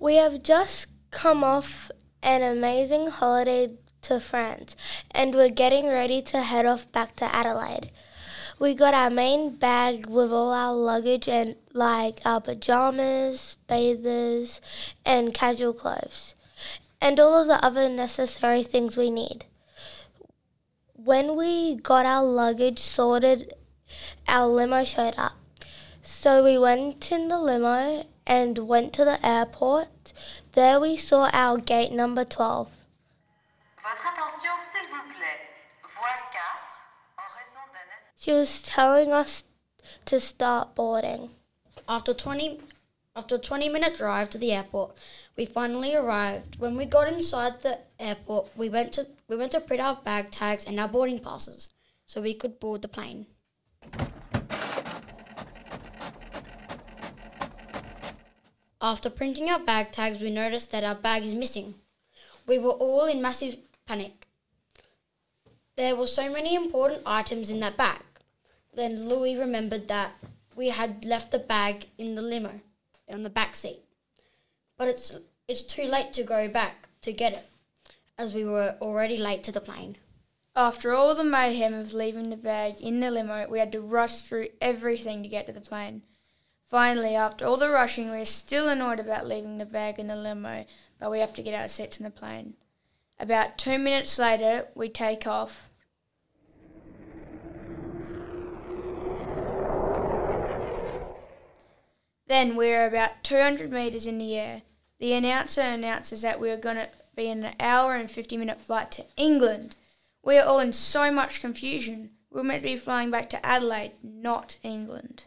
We have just come off an amazing holiday to France and we're getting ready to head off back to Adelaide. We got our main bag with all our luggage and like our pajamas, bathers, and casual clothes, and all of the other necessary things we need. When we got our luggage sorted, our limo showed up. So we went in the limo and went to the airport. There we saw our gate number 12. Votre attention, s'il vous plaît. Voie 4, en raison d'un accident. She was telling us to start boarding. After 20 after a 20 minute drive to the airport, we finally arrived. When we got inside the airport, we went to we went to print our bag tags and our boarding passes so we could board the plane. After printing our bag tags, we noticed that our bag is missing. We were all in massive panic. There were so many important items in that bag. Then Louis remembered that we had left the bag in the limo on the back seat. But it's it's too late to go back to get it as we were already late to the plane. After all the mayhem of leaving the bag in the limo, we had to rush through everything to get to the plane. Finally, after all the rushing, we are still annoyed about leaving the bag in the limo, but we have to get our seats in the plane. About two minutes later, we take off. Then we are about 200 metres in the air. The announcer announces that we are going to be in an hour and 50 minute flight to England. We are all in so much confusion. We're meant to be flying back to Adelaide, not England.